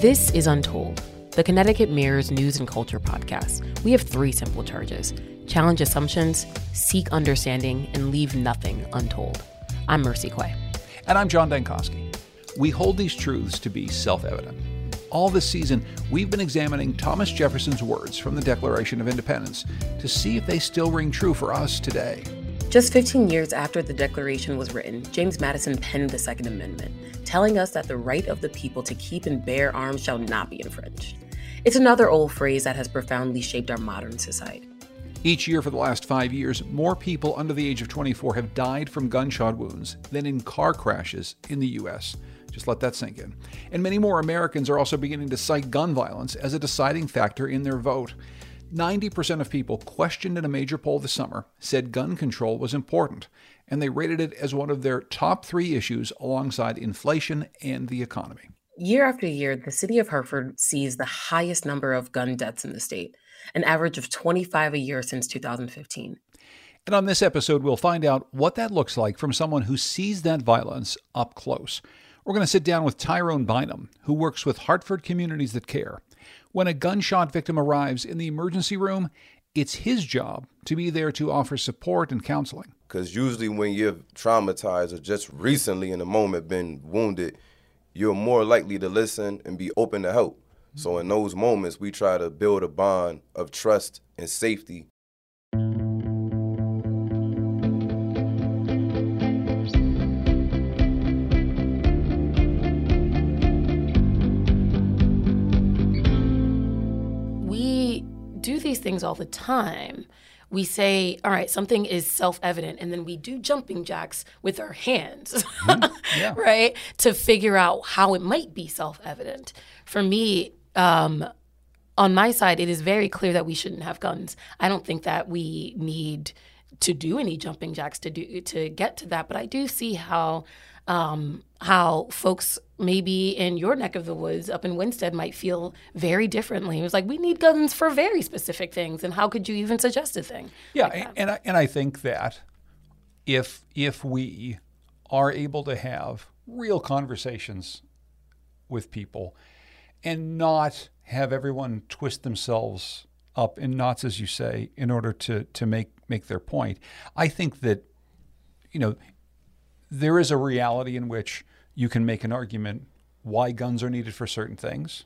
This is Untold, the Connecticut Mirror's news and culture podcast. We have three simple charges challenge assumptions, seek understanding, and leave nothing untold. I'm Mercy Quaye. And I'm John Dankosky. We hold these truths to be self evident. All this season, we've been examining Thomas Jefferson's words from the Declaration of Independence to see if they still ring true for us today. Just 15 years after the Declaration was written, James Madison penned the Second Amendment, telling us that the right of the people to keep and bear arms shall not be infringed. It's another old phrase that has profoundly shaped our modern society. Each year for the last five years, more people under the age of 24 have died from gunshot wounds than in car crashes in the U.S. Just let that sink in. And many more Americans are also beginning to cite gun violence as a deciding factor in their vote. 90% of people questioned in a major poll this summer said gun control was important, and they rated it as one of their top three issues alongside inflation and the economy. Year after year, the city of Hartford sees the highest number of gun deaths in the state, an average of 25 a year since 2015. And on this episode, we'll find out what that looks like from someone who sees that violence up close. We're going to sit down with Tyrone Bynum, who works with Hartford Communities That Care. When a gunshot victim arrives in the emergency room, it's his job to be there to offer support and counseling. Because usually, when you're traumatized or just recently in the moment been wounded, you're more likely to listen and be open to help. So, in those moments, we try to build a bond of trust and safety things all the time. We say, all right, something is self evident, and then we do jumping jacks with our hands, mm-hmm. yeah. right? To figure out how it might be self evident. For me, um, on my side, it is very clear that we shouldn't have guns. I don't think that we need to do any jumping jacks to do to get to that, but I do see how um, how folks maybe in your neck of the woods up in Winsted might feel very differently. It was like we need guns for very specific things, and how could you even suggest a thing? Yeah, like and I, and I think that if if we are able to have real conversations with people and not have everyone twist themselves up in knots, as you say, in order to to make make their point, I think that you know there is a reality in which you can make an argument why guns are needed for certain things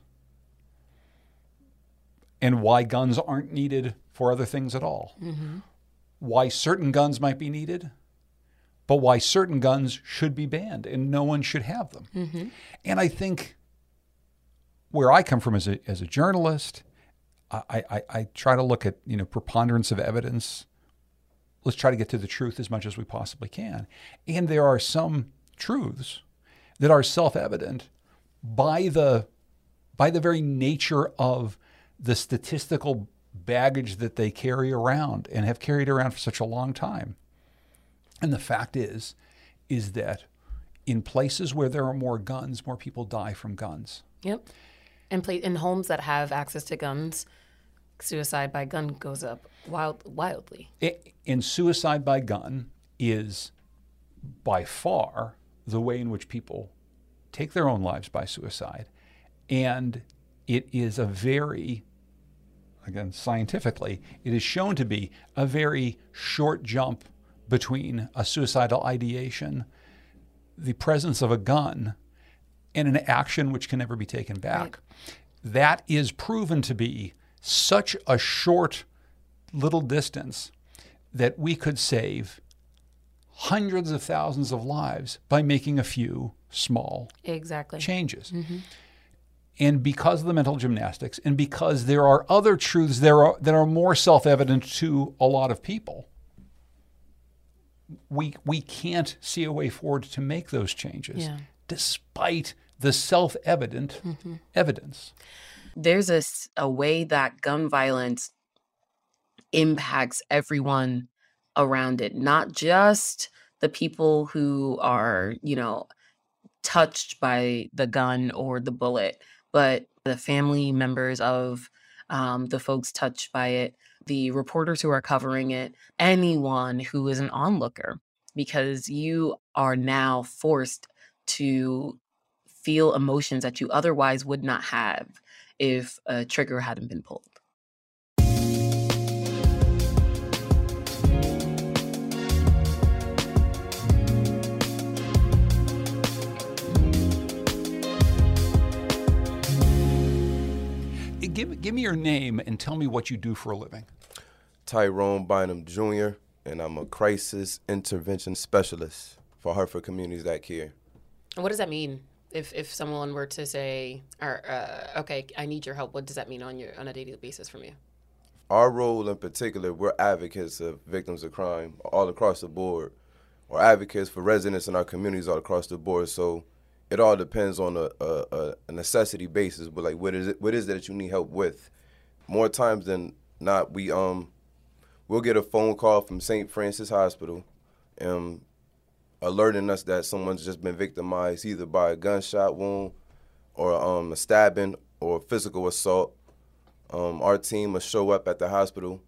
and why guns aren't needed for other things at all. Mm-hmm. Why certain guns might be needed, but why certain guns should be banned and no one should have them. Mm-hmm. And I think where I come from as a, as a journalist, I, I, I try to look at you know preponderance of evidence let's try to get to the truth as much as we possibly can. And there are some truths that are self-evident by the by the very nature of the statistical baggage that they carry around and have carried around for such a long time. And the fact is is that in places where there are more guns, more people die from guns. Yep. And in homes that have access to guns, suicide by gun goes up wild, wildly. It, and suicide by gun is by far the way in which people take their own lives by suicide. And it is a very, again, scientifically, it is shown to be a very short jump between a suicidal ideation, the presence of a gun, and an action which can never be taken back. Right. That is proven to be such a short little distance that we could save hundreds of thousands of lives by making a few small exactly changes. Mm-hmm. And because of the mental gymnastics, and because there are other truths there are, that are more self-evident to a lot of people, we we can't see a way forward to make those changes, yeah. despite the self-evident mm-hmm. evidence there's a, a way that gun violence impacts everyone around it, not just the people who are, you know, touched by the gun or the bullet, but the family members of um, the folks touched by it, the reporters who are covering it, anyone who is an onlooker, because you are now forced to feel emotions that you otherwise would not have if a trigger hadn't been pulled. Give, give me your name and tell me what you do for a living. Tyrone Bynum Jr., and I'm a crisis intervention specialist for Hartford Communities That Care. What does that mean? If, if someone were to say, or, uh, okay, I need your help, what does that mean on your on a daily basis from you? Our role in particular, we're advocates of victims of crime all across the board, or advocates for residents in our communities all across the board. So it all depends on a, a, a necessity basis. But like, what is it? What is it that you need help with? More times than not, we um we'll get a phone call from St. Francis Hospital, um, alerting us that someone's just been victimized either by a gunshot wound, or um, a stabbing, or physical assault. Um, our team will show up at the hospital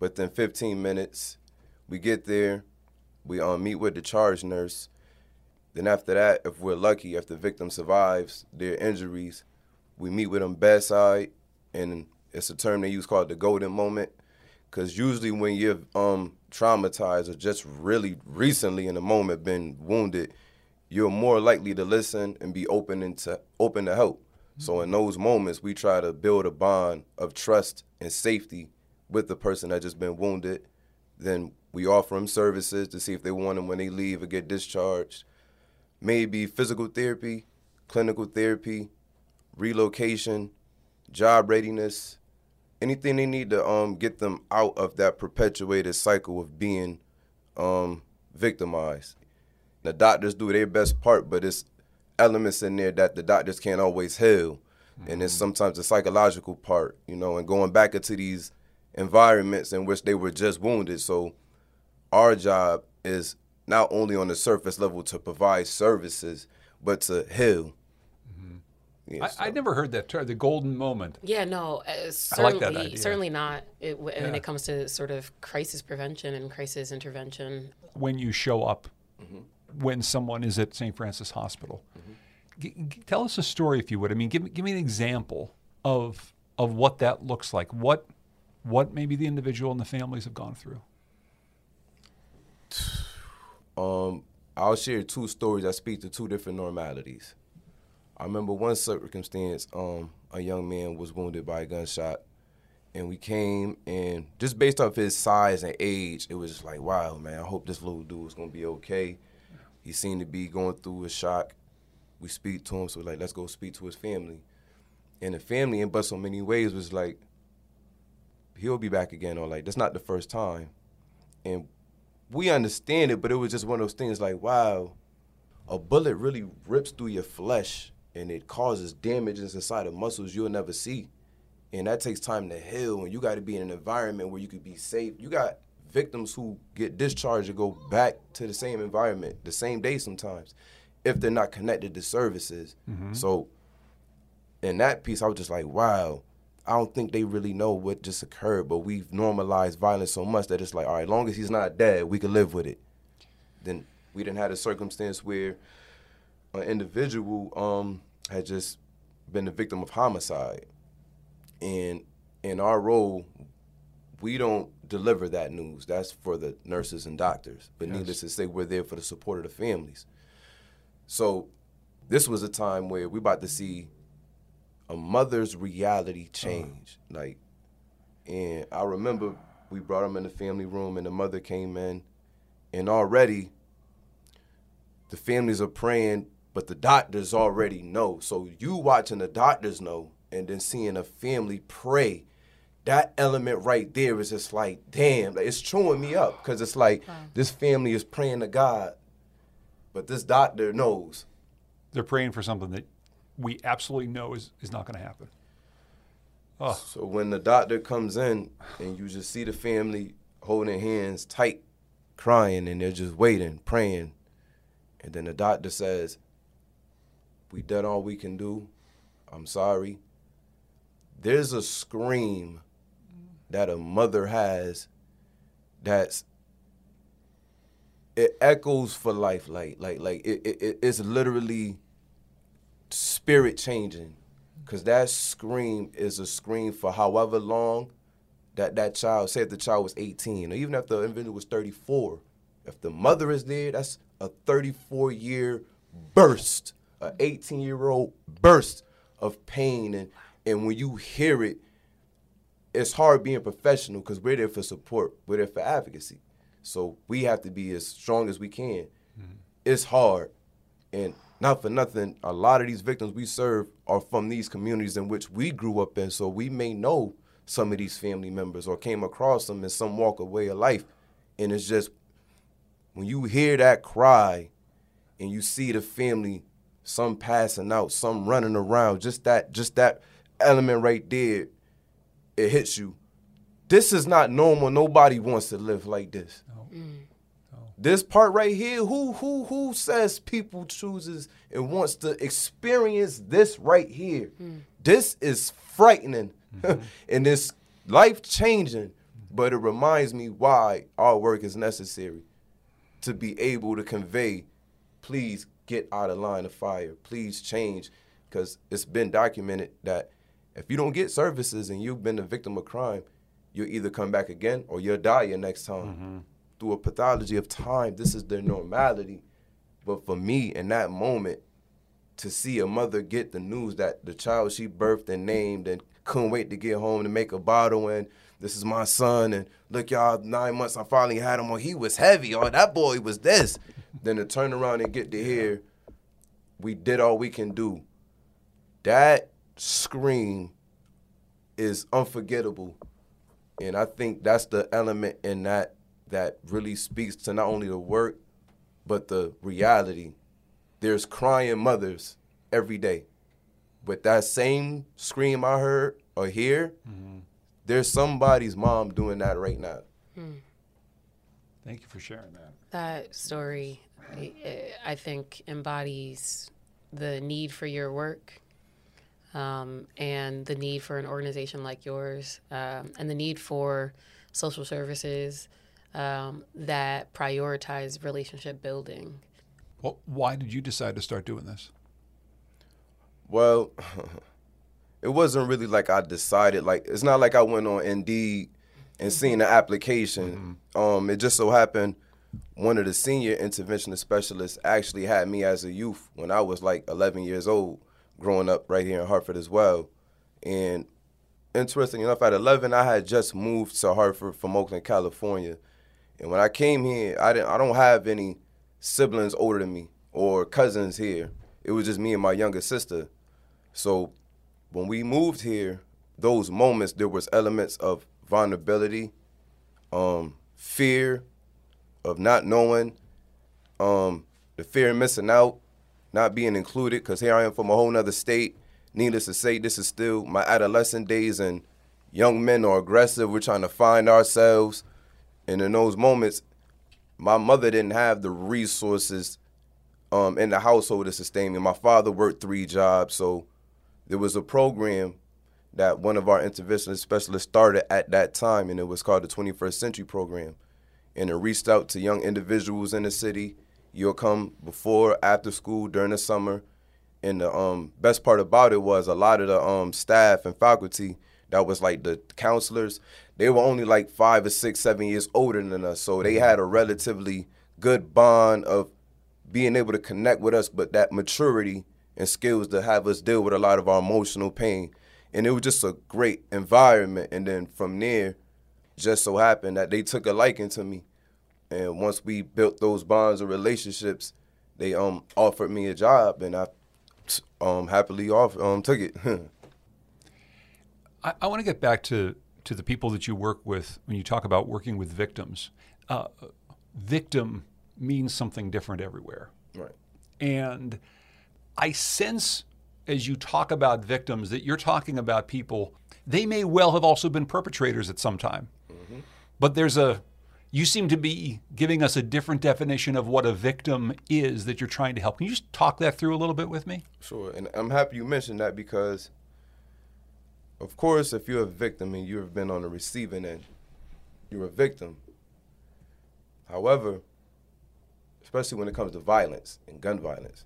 within 15 minutes. We get there, we um, meet with the charge nurse then after that, if we're lucky, if the victim survives their injuries, we meet with them bedside, and it's a term they use called the golden moment. Because usually when you're um, traumatized or just really recently in the moment been wounded, you're more likely to listen and be open to open to help. So in those moments, we try to build a bond of trust and safety with the person that just been wounded. Then we offer them services to see if they want them when they leave or get discharged maybe physical therapy, clinical therapy, relocation, job readiness, anything they need to um, get them out of that perpetuated cycle of being um, victimized. The doctors do their best part, but it's elements in there that the doctors can't always heal. Mm-hmm. And it's mm-hmm. sometimes the psychological part, you know, and going back into these environments in which they were just wounded. So our job is not only on the surface level to provide services, but to heal. Mm-hmm. Yeah, I, I never heard that term, the golden moment. Yeah, no, uh, certainly, like certainly not. It, when yeah. it comes to sort of crisis prevention and crisis intervention. When you show up, mm-hmm. when someone is at St. Francis Hospital, mm-hmm. g- g- tell us a story, if you would. I mean, give give me an example of of what that looks like. What what maybe the individual and the families have gone through. Um, I'll share two stories that speak to two different normalities. I remember one circumstance, um, a young man was wounded by a gunshot, and we came and just based off his size and age, it was just like, wow, man, I hope this little dude is gonna be okay. He seemed to be going through a shock. We speak to him, so like, let's go speak to his family. And the family, in but so many ways, was like, he'll be back again, or like, that's not the first time. And we understand it, but it was just one of those things like, wow, a bullet really rips through your flesh and it causes damage inside of muscles you'll never see. And that takes time to heal, and you got to be in an environment where you could be safe. You got victims who get discharged and go back to the same environment the same day sometimes if they're not connected to services. Mm-hmm. So, in that piece, I was just like, wow, I don't think they really know what just occurred, but we've normalized violence so much that it's like, all right, long as he's not dead, we can live with it. Then we didn't have a circumstance where an individual um, had just been the victim of homicide. And in our role, we don't deliver that news. That's for the nurses and doctors. But yes. needless to say, we're there for the support of the families. So this was a time where we about to see a mother's reality uh-huh. change. Uh-huh. Like, and I remember we brought him in the family room, and the mother came in, and already the families are praying, but the doctors already know. So you watching the doctors know, and then seeing a family pray. That element right there is just like, damn, like it's chewing me up because it's like wow. this family is praying to God, but this doctor knows. They're praying for something that we absolutely know is, is not going to happen. Oh. So when the doctor comes in and you just see the family holding hands tight, crying, and they're just waiting, praying, and then the doctor says, We done all we can do. I'm sorry. There's a scream that a mother has that's it echoes for life like like like it, it it's literally spirit changing because that scream is a scream for however long that that child, say if the child was 18, or even if the individual was 34, if the mother is there, that's a 34 year burst, an 18 year old burst of pain. And, and when you hear it, it's hard being professional because we're there for support, we're there for advocacy. So we have to be as strong as we can. Mm-hmm. It's hard. And not for nothing, a lot of these victims we serve are from these communities in which we grew up in. So we may know some of these family members or came across them in some walk of way of life. And it's just when you hear that cry and you see the family, some passing out, some running around, just that, just that element right there, it hits you. This is not normal. Nobody wants to live like this. No. Mm. This part right here, who who who says people chooses and wants to experience this right here? Mm. This is frightening mm-hmm. and it's life changing, but it reminds me why our work is necessary to be able to convey, please get out of line of fire, please change, because it's been documented that if you don't get services and you've been a victim of crime, you'll either come back again or you'll die your next time. Mm-hmm through a pathology of time, this is their normality. But for me, in that moment, to see a mother get the news that the child she birthed and named and couldn't wait to get home to make a bottle and this is my son and look y'all nine months I finally had him on he was heavy oh that boy was this then to turn around and get to hear we did all we can do that scream is unforgettable and I think that's the element in that that really speaks to not only the work, but the reality. There's crying mothers every day. With that same scream I heard or hear, mm-hmm. There's somebody's mom doing that right now. Hmm. Thank you for sharing that. That story, I think, embodies the need for your work um, and the need for an organization like yours um, and the need for social services um, that prioritize relationship building. Well, why did you decide to start doing this? Well, it wasn't really like I decided. Like it's not like I went on Indeed and seen the application. Mm-hmm. Um, it just so happened one of the senior interventionist specialists actually had me as a youth when I was like 11 years old, growing up right here in Hartford as well. And interesting enough, at 11, I had just moved to Hartford from Oakland, California. And when I came here, I didn't I don't have any siblings older than me or cousins here. It was just me and my younger sister. So when we moved here, those moments there was elements of vulnerability, um, fear of not knowing, um, the fear of missing out, not being included, because here I am from a whole nother state. Needless to say, this is still my adolescent days and young men are aggressive. We're trying to find ourselves. And in those moments, my mother didn't have the resources um, in the household to sustain me. My father worked three jobs, so there was a program that one of our interventionist specialists started at that time, and it was called the 21st Century Program. And it reached out to young individuals in the city. You'll come before, after school, during the summer. And the um, best part about it was a lot of the um, staff and faculty that was like the counselors, they were only like five or six, seven years older than us. So they had a relatively good bond of being able to connect with us, but that maturity and skills to have us deal with a lot of our emotional pain. And it was just a great environment. And then from there, just so happened that they took a liking to me. And once we built those bonds and relationships, they um offered me a job, and I um happily off um took it. I, I want to get back to to the people that you work with when you talk about working with victims. Uh, victim means something different everywhere. Right. And I sense as you talk about victims that you're talking about people, they may well have also been perpetrators at some time. Mm-hmm. But there's a, you seem to be giving us a different definition of what a victim is that you're trying to help. Can you just talk that through a little bit with me? Sure. And I'm happy you mentioned that because of course, if you're a victim and you've been on the receiving end, you're a victim. However, especially when it comes to violence and gun violence,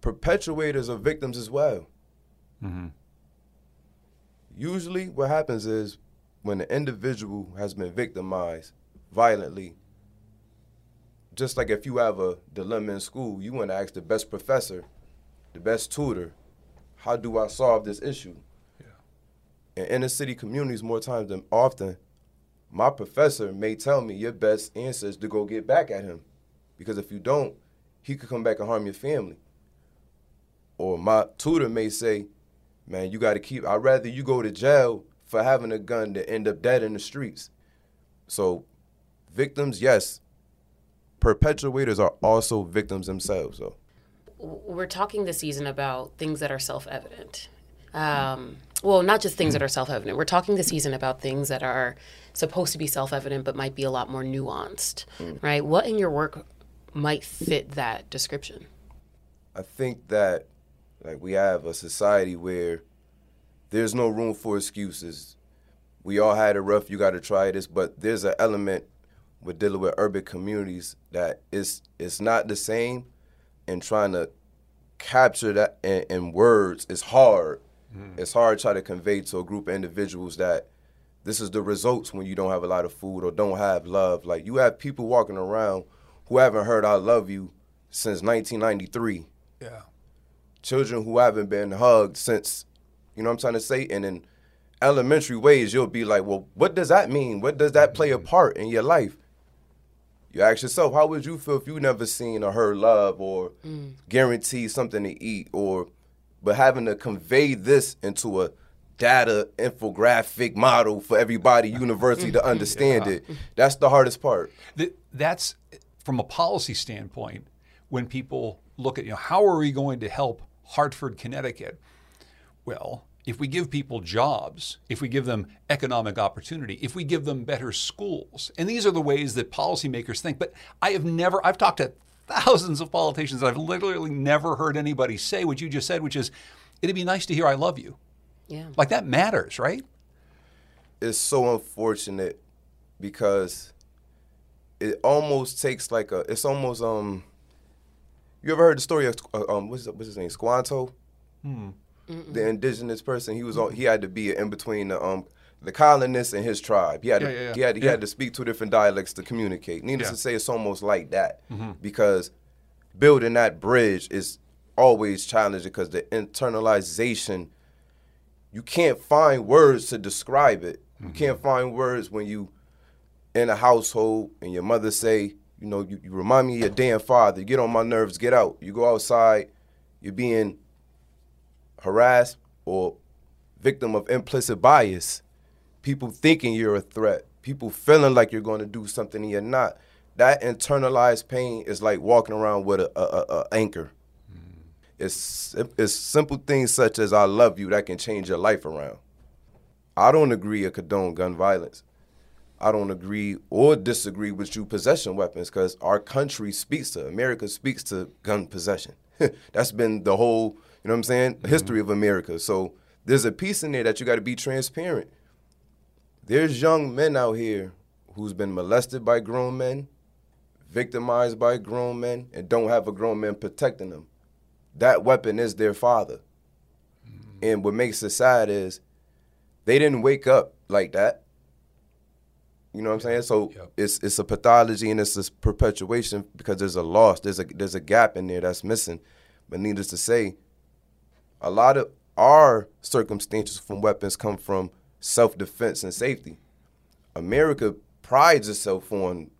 perpetuators are victims as well. Mm-hmm. Usually, what happens is when the individual has been victimized violently, just like if you have a dilemma in school, you want to ask the best professor, the best tutor, how do I solve this issue? Yeah. In inner city communities, more times than often, my professor may tell me your best answer is to go get back at him. Because if you don't, he could come back and harm your family. Or my tutor may say, man, you got to keep, I'd rather you go to jail for having a gun than end up dead in the streets. So, victims, yes. Perpetuators are also victims themselves, though. We're talking this season about things that are self evident. Um, well, not just things that are self evident. We're talking this season about things that are supposed to be self evident but might be a lot more nuanced, mm. right? What in your work might fit that description? I think that like we have a society where there's no room for excuses. We all had it rough, you gotta try this, but there's an element with dealing with urban communities that is it's not the same and trying to capture that in, in words is hard. Mm. It's hard to try to convey to a group of individuals that this is the results when you don't have a lot of food or don't have love. Like you have people walking around who haven't heard I love you since 1993. Yeah. Children who haven't been hugged since, you know what I'm trying to say? And in elementary ways, you'll be like, well, what does that mean? What does that play a part in your life? You ask yourself, how would you feel if you never seen or heard love or mm. guaranteed something to eat or, but having to convey this into a data infographic model for everybody university to understand yeah. it. That's the hardest part. That's from a policy standpoint, when people look at, you know, how are we going to help Hartford, Connecticut? Well, if we give people jobs, if we give them economic opportunity, if we give them better schools, and these are the ways that policymakers think. But I have never, I've talked to thousands of politicians, I've literally never heard anybody say what you just said, which is, it'd be nice to hear I love you. Yeah. Like that matters, right? It's so unfortunate because it almost takes like a. It's almost um. You ever heard the story of uh, um what's what's his name Squanto? Hmm. The indigenous person. He was on. He had to be in between the um the colonists and his tribe. He had yeah, to, yeah, yeah. he had he had to speak two different dialects to communicate. Needless to say, it's almost like that mm-hmm. because building that bridge is always challenging because the internalization. You can't find words to describe it. You mm-hmm. can't find words when you in a household and your mother say, you know, you, you remind me of your damn father, You get on my nerves, get out. You go outside, you're being harassed or victim of implicit bias. People thinking you're a threat, people feeling like you're going to do something and you're not. That internalized pain is like walking around with a, a, a, anchor. Mm. It's, it's simple things such as I love you that can change your life around. I don't agree or condone gun violence. I don't agree or disagree with you possession weapons because our country speaks to America speaks to gun possession. That's been the whole, you know what I'm saying, mm-hmm. history of America. So there's a piece in there that you got to be transparent. There's young men out here who's been molested by grown men, victimized by grown men, and don't have a grown man protecting them. That weapon is their father. Mm-hmm. And what makes it sad is they didn't wake up like that you know what I'm saying? So yep. it's it's a pathology and it's a perpetuation because there's a loss, there's a there's a gap in there that's missing. But needless to say, a lot of our circumstances from weapons come from self-defense and safety. America prides itself on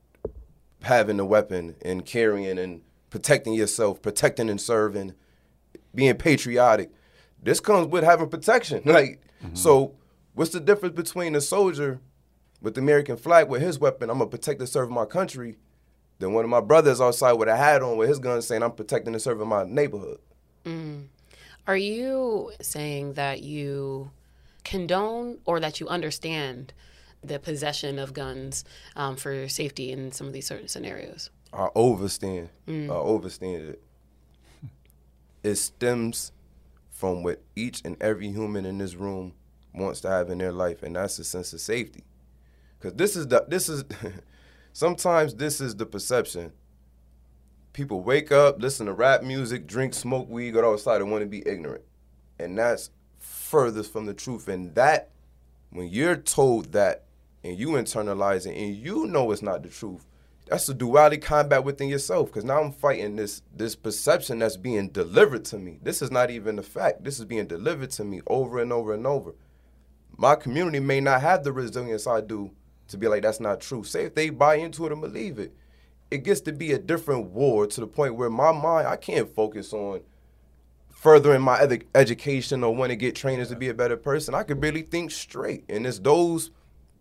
having a weapon and carrying and protecting yourself, protecting and serving, being patriotic. This comes with having protection. Like mm-hmm. so what's the difference between a soldier with the American flag with his weapon, I'm gonna protect and serve my country. Then one of my brothers outside with a hat on with his gun saying I'm protecting and serving my neighborhood. Mm. Are you saying that you condone or that you understand the possession of guns um, for safety in some of these certain scenarios? I overstand. Mm. I overstand it. It stems from what each and every human in this room wants to have in their life, and that's a sense of safety. Because this is the this is sometimes this is the perception. people wake up, listen to rap music, drink, smoke weed, go outside and want to be ignorant. And that's furthest from the truth. And that, when you're told that and you internalize it and you know it's not the truth, that's a duality combat within yourself. Because now I'm fighting this this perception that's being delivered to me. This is not even a fact. This is being delivered to me over and over and over. My community may not have the resilience I do to be like that's not true. Say if they buy into it and believe it, it gets to be a different war to the point where my mind I can't focus on furthering my ed- education or want to get trainers to be a better person. I could really think straight, and it's those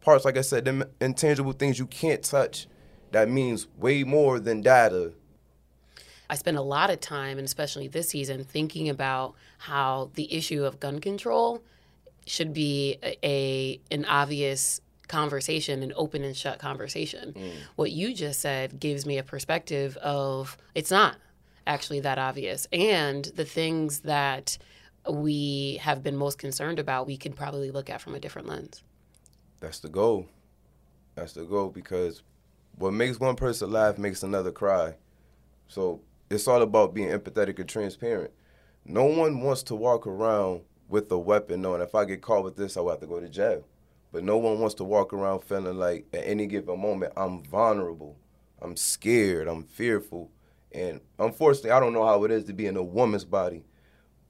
parts, like I said, them intangible things you can't touch. That means way more than data. I spend a lot of time, and especially this season, thinking about how the issue of gun control should be a, a an obvious conversation, an open and shut conversation. Mm. What you just said gives me a perspective of it's not actually that obvious. And the things that we have been most concerned about, we can probably look at from a different lens. That's the goal. That's the goal because what makes one person laugh makes another cry. So it's all about being empathetic and transparent. No one wants to walk around with a weapon knowing if I get caught with this, I'll have to go to jail. But no one wants to walk around feeling like at any given moment I'm vulnerable, I'm scared, I'm fearful. And unfortunately, I don't know how it is to be in a woman's body.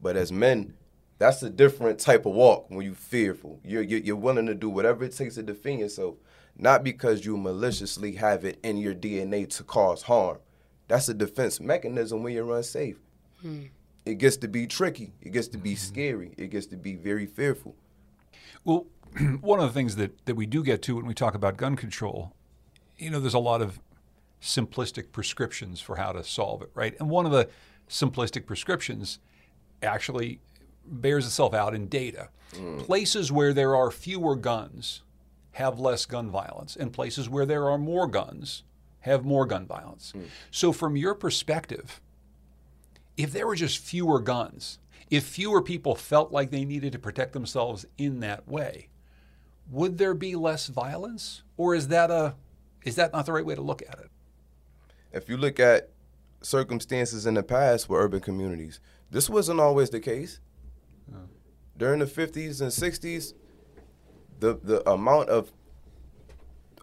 But as men, that's a different type of walk when you're fearful. You're, you're willing to do whatever it takes to defend yourself, not because you maliciously have it in your DNA to cause harm. That's a defense mechanism when you're unsafe. Hmm. It gets to be tricky. It gets to be mm-hmm. scary. It gets to be very fearful. Well, one of the things that, that we do get to when we talk about gun control, you know, there's a lot of simplistic prescriptions for how to solve it, right? And one of the simplistic prescriptions actually bears itself out in data. Mm. Places where there are fewer guns have less gun violence, and places where there are more guns have more gun violence. Mm. So, from your perspective, if there were just fewer guns, if fewer people felt like they needed to protect themselves in that way, would there be less violence, or is that a is that not the right way to look at it? If you look at circumstances in the past with urban communities, this wasn't always the case. During the 50s and 60s, the the amount of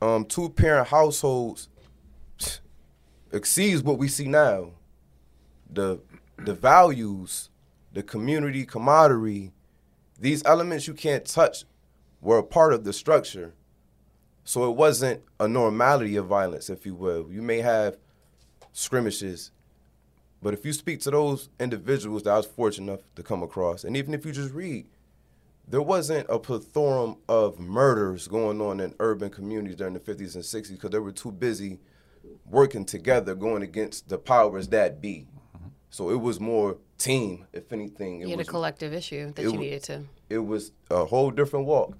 um, two parent households exceeds what we see now. The the values, the community camaraderie, these elements you can't touch were a part of the structure. So it wasn't a normality of violence, if you will. You may have skirmishes, but if you speak to those individuals that I was fortunate enough to come across, and even if you just read, there wasn't a plethora of murders going on in urban communities during the 50s and 60s because they were too busy working together, going against the powers that be. So it was more team, if anything. It you had was, a collective issue that you needed to. It was a whole different walk.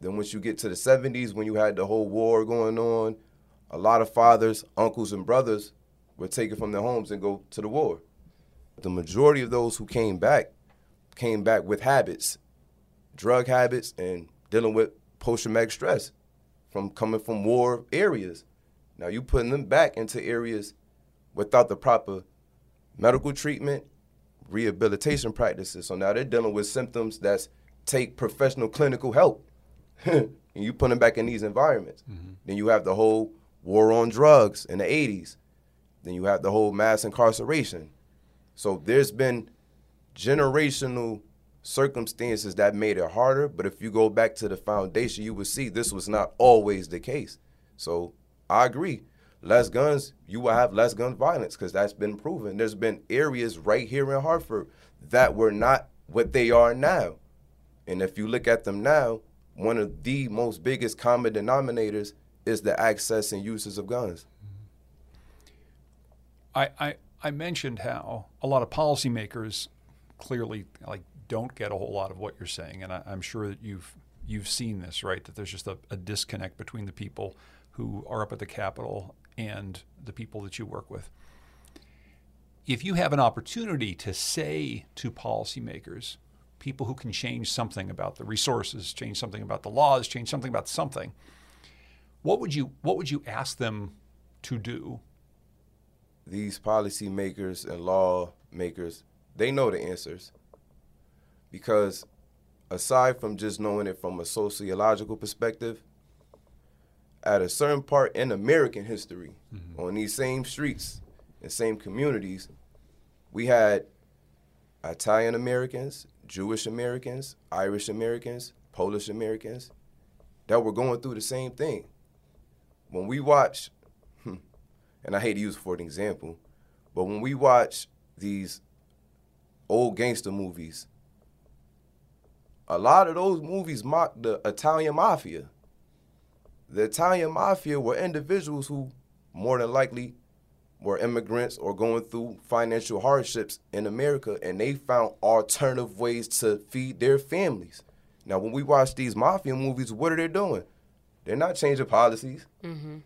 Then once you get to the 70s, when you had the whole war going on, a lot of fathers, uncles, and brothers were taken from their homes and go to the war. The majority of those who came back came back with habits, drug habits, and dealing with post-traumatic stress from coming from war areas. Now you putting them back into areas without the proper medical treatment, rehabilitation practices. So now they're dealing with symptoms that take professional clinical help. and you put them back in these environments. Mm-hmm. Then you have the whole war on drugs in the 80s. Then you have the whole mass incarceration. So there's been generational circumstances that made it harder. But if you go back to the foundation, you would see this was not always the case. So I agree. Less guns, you will have less gun violence because that's been proven. There's been areas right here in Hartford that were not what they are now. And if you look at them now, one of the most biggest common denominators is the access and uses of guns. I, I, I mentioned how a lot of policymakers clearly like don't get a whole lot of what you're saying, and I, am sure that you've you've seen this, right? That there's just a, a disconnect between the people who are up at the Capitol and the people that you work with. If you have an opportunity to say to policymakers, people who can change something about the resources, change something about the laws, change something about something, what would you what would you ask them to do these policymakers and lawmakers, they know the answers. Because aside from just knowing it from a sociological perspective, at a certain part in American history, mm-hmm. on these same streets and same communities, we had Italian Americans, Jewish Americans, Irish Americans, Polish Americans that were going through the same thing. When we watch, hmm, and I hate to use it for an example, but when we watch these old gangster movies, a lot of those movies mock the Italian mafia the Italian mafia were individuals who more than likely were immigrants or going through financial hardships in America, and they found alternative ways to feed their families. Now, when we watch these mafia movies, what are they doing? They're not changing policies. Mm-hmm.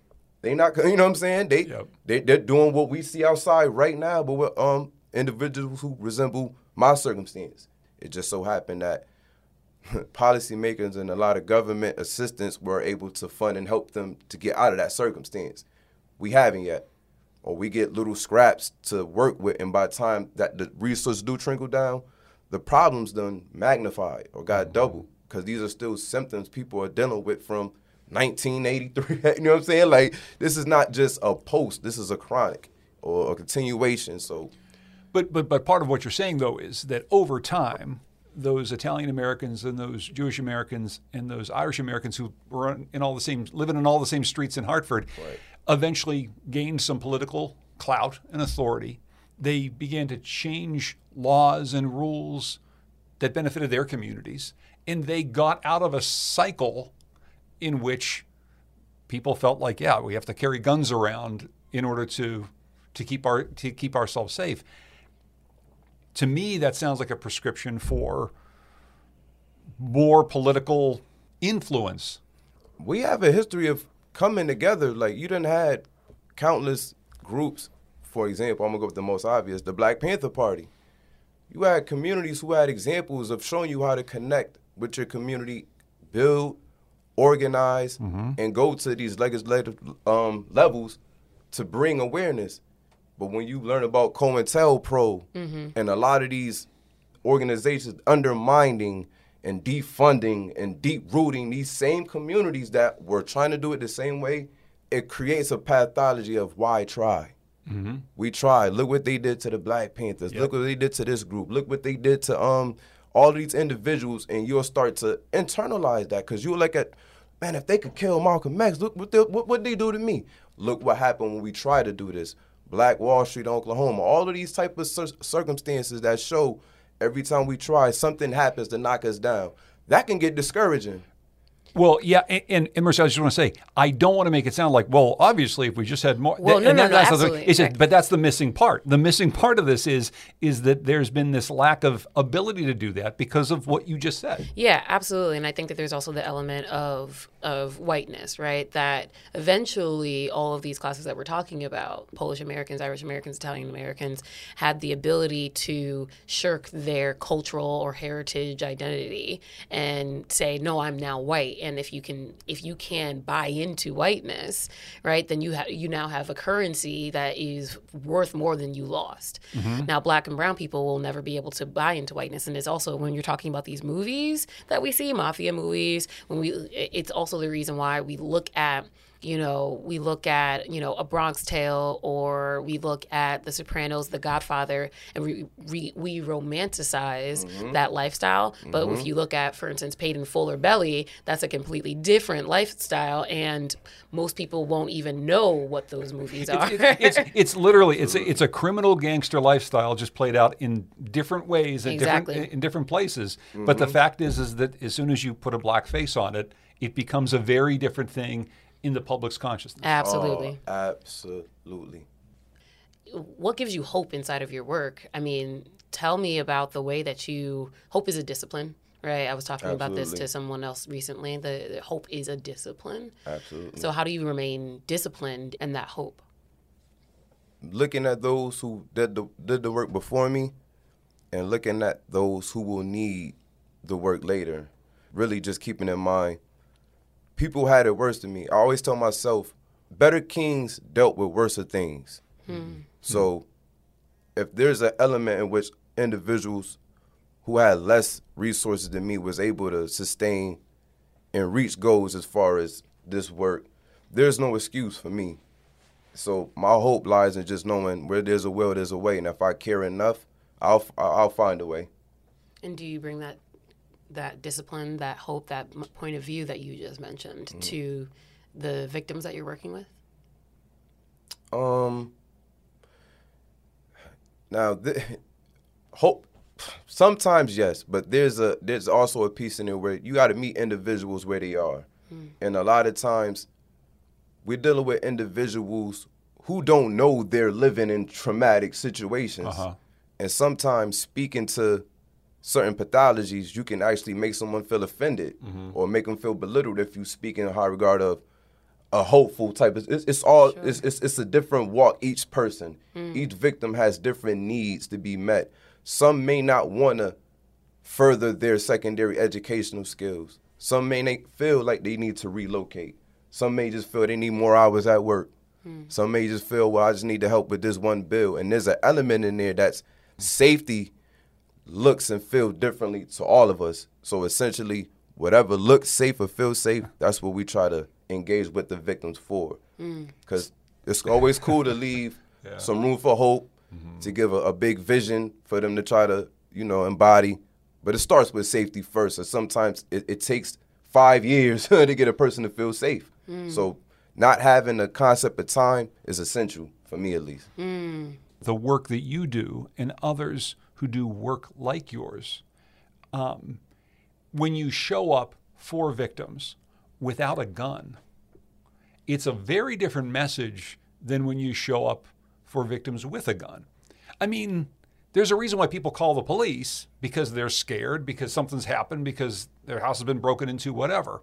They not, you know what I'm saying? They, yep. they they're doing what we see outside right now, but with um individuals who resemble my circumstance. It just so happened that policymakers and a lot of government assistance were able to fund and help them to get out of that circumstance. We haven't yet. Or we get little scraps to work with, and by the time that the resources do trickle down, the problems done magnified or got mm-hmm. doubled because these are still symptoms people are dealing with from 1983. you know what I'm saying? Like this is not just a post. This is a chronic or a continuation. So, but but but part of what you're saying though is that over time, those Italian Americans and those Jewish Americans and those Irish Americans who were in all the same living in all the same streets in Hartford right. Eventually gained some political clout and authority. They began to change laws and rules that benefited their communities, and they got out of a cycle in which people felt like, yeah, we have to carry guns around in order to to keep our to keep ourselves safe to me, that sounds like a prescription for more political influence. We have a history of coming together. Like you didn't had countless groups. For example, I'm gonna go with the most obvious, the Black Panther Party. You had communities who had examples of showing you how to connect with your community, build, organize, mm-hmm. and go to these legislative um, levels to bring awareness. But when you learn about COINTELPRO mm-hmm. and a lot of these organizations undermining and defunding and deep rooting these same communities that were trying to do it the same way, it creates a pathology of why try. Mm-hmm. We tried. Look what they did to the Black Panthers. Yep. Look what they did to this group. Look what they did to um all these individuals, and you'll start to internalize that because you'll look at, man, if they could kill Malcolm X, look what they, what what they do to me. Look what happened when we try to do this. Black Wall Street, Oklahoma, all of these type of cir- circumstances that show every time we try, something happens to knock us down. That can get discouraging. Well, yeah, and, and, I just want to say, I don't want to make it sound like, well, obviously, if we just had more, well, th- no, no, that, no, that's absolutely. It's right. but that's the missing part. The missing part of this is is that there's been this lack of ability to do that because of what you just said. Yeah, absolutely, and I think that there's also the element of of whiteness, right? That eventually all of these classes that we're talking about, Polish Americans, Irish Americans, Italian Americans, had the ability to shirk their cultural or heritage identity and say, no, I'm now white. And if you can if you can buy into whiteness, right, then you have you now have a currency that is worth more than you lost. Mm-hmm. Now black and brown people will never be able to buy into whiteness. And it's also when you're talking about these movies that we see, mafia movies, when we it's also also the reason why we look at you know, we look at, you know, A Bronx Tale or we look at The Sopranos, The Godfather, and we, we, we romanticize mm-hmm. that lifestyle. Mm-hmm. But if you look at, for instance, Paid in Full or Belly, that's a completely different lifestyle. And most people won't even know what those movies are. It's, it's, it's, it's literally, it's a, it's a criminal gangster lifestyle just played out in different ways, in, exactly. different, in different places. Mm-hmm. But the mm-hmm. fact is, is that as soon as you put a black face on it, it becomes a very different thing in the public's consciousness. Absolutely. Oh, absolutely. What gives you hope inside of your work? I mean, tell me about the way that you hope is a discipline, right? I was talking Absolutely. about this to someone else recently. The, the, hope is a discipline. Absolutely. So how do you remain disciplined in that hope? Looking at those who did the did the work before me and looking at those who will need the work later. Really just keeping in mind people had it worse than me. I always tell myself, better kings dealt with worse things. Hmm. So if there's an element in which individuals who had less resources than me was able to sustain and reach goals as far as this work, there's no excuse for me. So my hope lies in just knowing where there's a will, there's a way, and if I care enough, I'll I'll find a way. And do you bring that that discipline, that hope, that m- point of view that you just mentioned Mm-hmm. to the victims that you're working with? Um. Now, th- hope. Sometimes yes, but there's a there's also a piece in there where you got to meet individuals where they are, and a lot of times we're dealing with individuals who don't know they're living in traumatic situations, Uh-huh. and sometimes speaking to certain pathologies, you can actually make someone feel offended mm-hmm. or make them feel belittled if you speak in high regard of a hopeful type. Of it's, it's all it's, it's it's a different walk each person. Mm. Each victim has different needs to be met. Some may not want to further their secondary educational skills. Some may not feel like they need to relocate. Some may just feel they need more hours at work. Mm. Some may just feel well i just need to help with this one bill. And there's an element in there that's safety looks and feel differently to all of us. So essentially, whatever looks safe or feels safe, that's what we try to engage with the victims for. Mm. Because it's always cool to leave Yeah. some room for hope, mm-hmm. to give a, a big vision for them to try to, you know, embody. But it starts with safety first. And sometimes it, it takes five years to get a person to feel safe. Mm. So not having a concept of time is essential for me at least. Mm. the work that you do and others who do work like yours, um, when you show up for victims without a gun, it's a very different message than when you show up for victims with a gun. I mean, there's a reason why people call the police because they're scared, because something's happened, because their house has been broken into, whatever.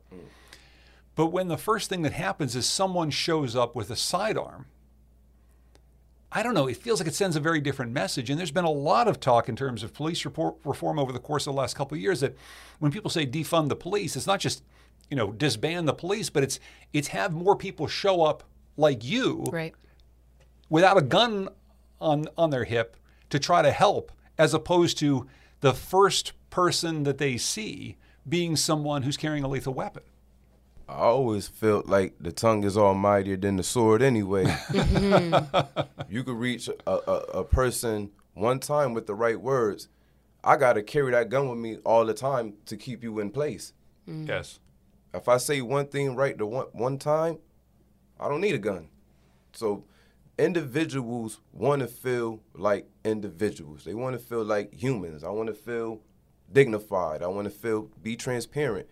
But when the first thing that happens is someone shows up with a sidearm, I don't know, it feels like it sends a very different message. And there's been a lot of talk in terms of police report, reform over the course of the last couple of years that when people say defund the police, it's not just, you know, disband the police, but it's it's have more people show up like you Right. without a gun on on their hip to try to help as opposed to the first person that they see being someone who's carrying a lethal weapon. I always felt like the tongue is all mightier than the sword anyway. Mm-hmm. you could reach a, a, a person one time with the right words. I got to carry that gun with me all the time to keep you in place. Mm. Yes. If I say one thing right the one, one time, I don't need a gun. So individuals want to feel like individuals. They want to feel like humans. I want to feel dignified. I want to feel be transparent.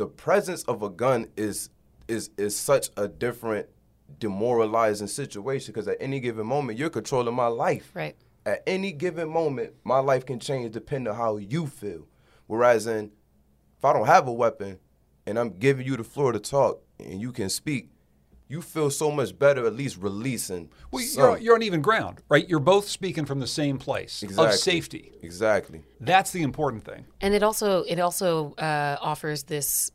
The presence of a gun is is is such a different demoralizing situation because at any given moment you're controlling my life. Right. At any given moment, my life can change depending on how you feel. Whereas in if I don't have a weapon and I'm giving you the floor to talk and you can speak, you feel so much better at least releasing. Well, some. you're, you're on even ground, right? You're both speaking from the same place Exactly. of safety. Exactly. That's the important thing. And it also it also uh, offers this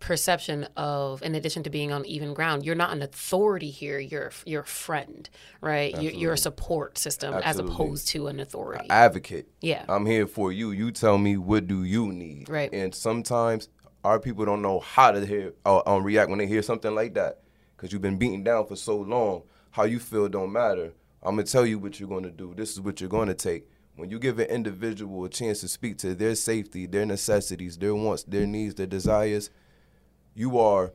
perception of, in addition to being on even ground, you're not an authority here. You're you're a friend, right? You're, you're a support system as opposed to an authority. Advocate. Yeah. I'm here for you. You tell me what do you need. Right. And sometimes our people don't know how to hear or um, react when they hear something like that because you've been beaten down for so long. How you feel don't matter. I'm gonna tell you what you're gonna do. This is what you're gonna take. When you give an individual a chance to speak to their safety, their necessities, their wants, their needs, their desires, you are,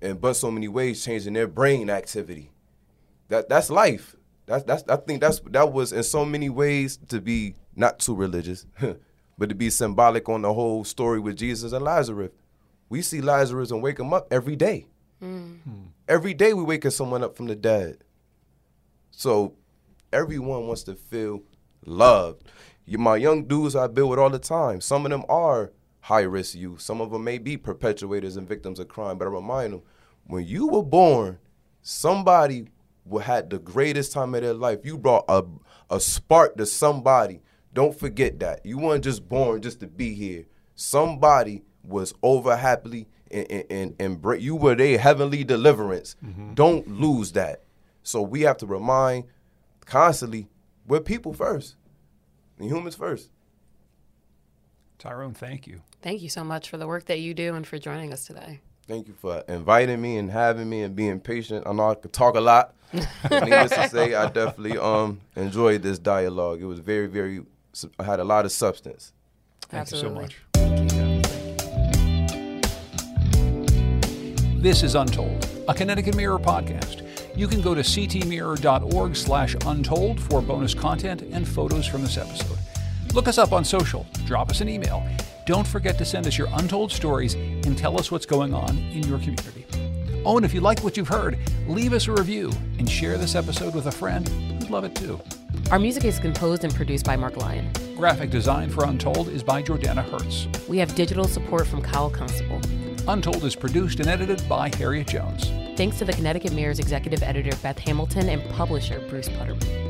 in but so many ways, changing their brain activity. That that's life. That's that's I think that's that was in so many ways to be not too religious, but to be symbolic on the whole story with Jesus and Lazarus. We see Lazarus and wake him up every day. Hmm. Hmm. Every day we waking someone up from the dead. So everyone wants to feel loved. My young dudes I build with all the time. Some of them are high risk youth. Some of them may be perpetuators and victims of crime. But I remind them, when you were born, somebody had the greatest time of their life. You brought a a spark to somebody. Don't forget that. You weren't just born just to be here. Somebody was over happily and and, and, and br- you were their heavenly deliverance. Don't lose that. So we have to remind constantly we're people first, and humans first. Tyrone, thank you. Thank you so much for the work that you do and for joining us today. Thank you for inviting me and having me and being patient. I know I could talk a lot. Needless to say, I definitely um enjoyed this dialogue. It was very, very. I had a lot of substance. Thank Absolutely. you so much. This is Untold, a Connecticut Mirror podcast. You can go to ctmirror.org slash untold for bonus content and photos from this episode. Look us up on social, drop us an email. Don't forget to send us your untold stories and tell us what's going on in your community. Oh, and if you like what you've heard, leave us a review and share this episode with a friend who'd love it too. Our music is composed and produced by Mark Lyon. Graphic design for Untold is by Jordana Hertz. We have digital support from Kyle Constable. Untold is produced and edited by Harriet Jones. Thanks to the Connecticut Mirror's executive editor Beth Hamilton and publisher Bruce Putterman.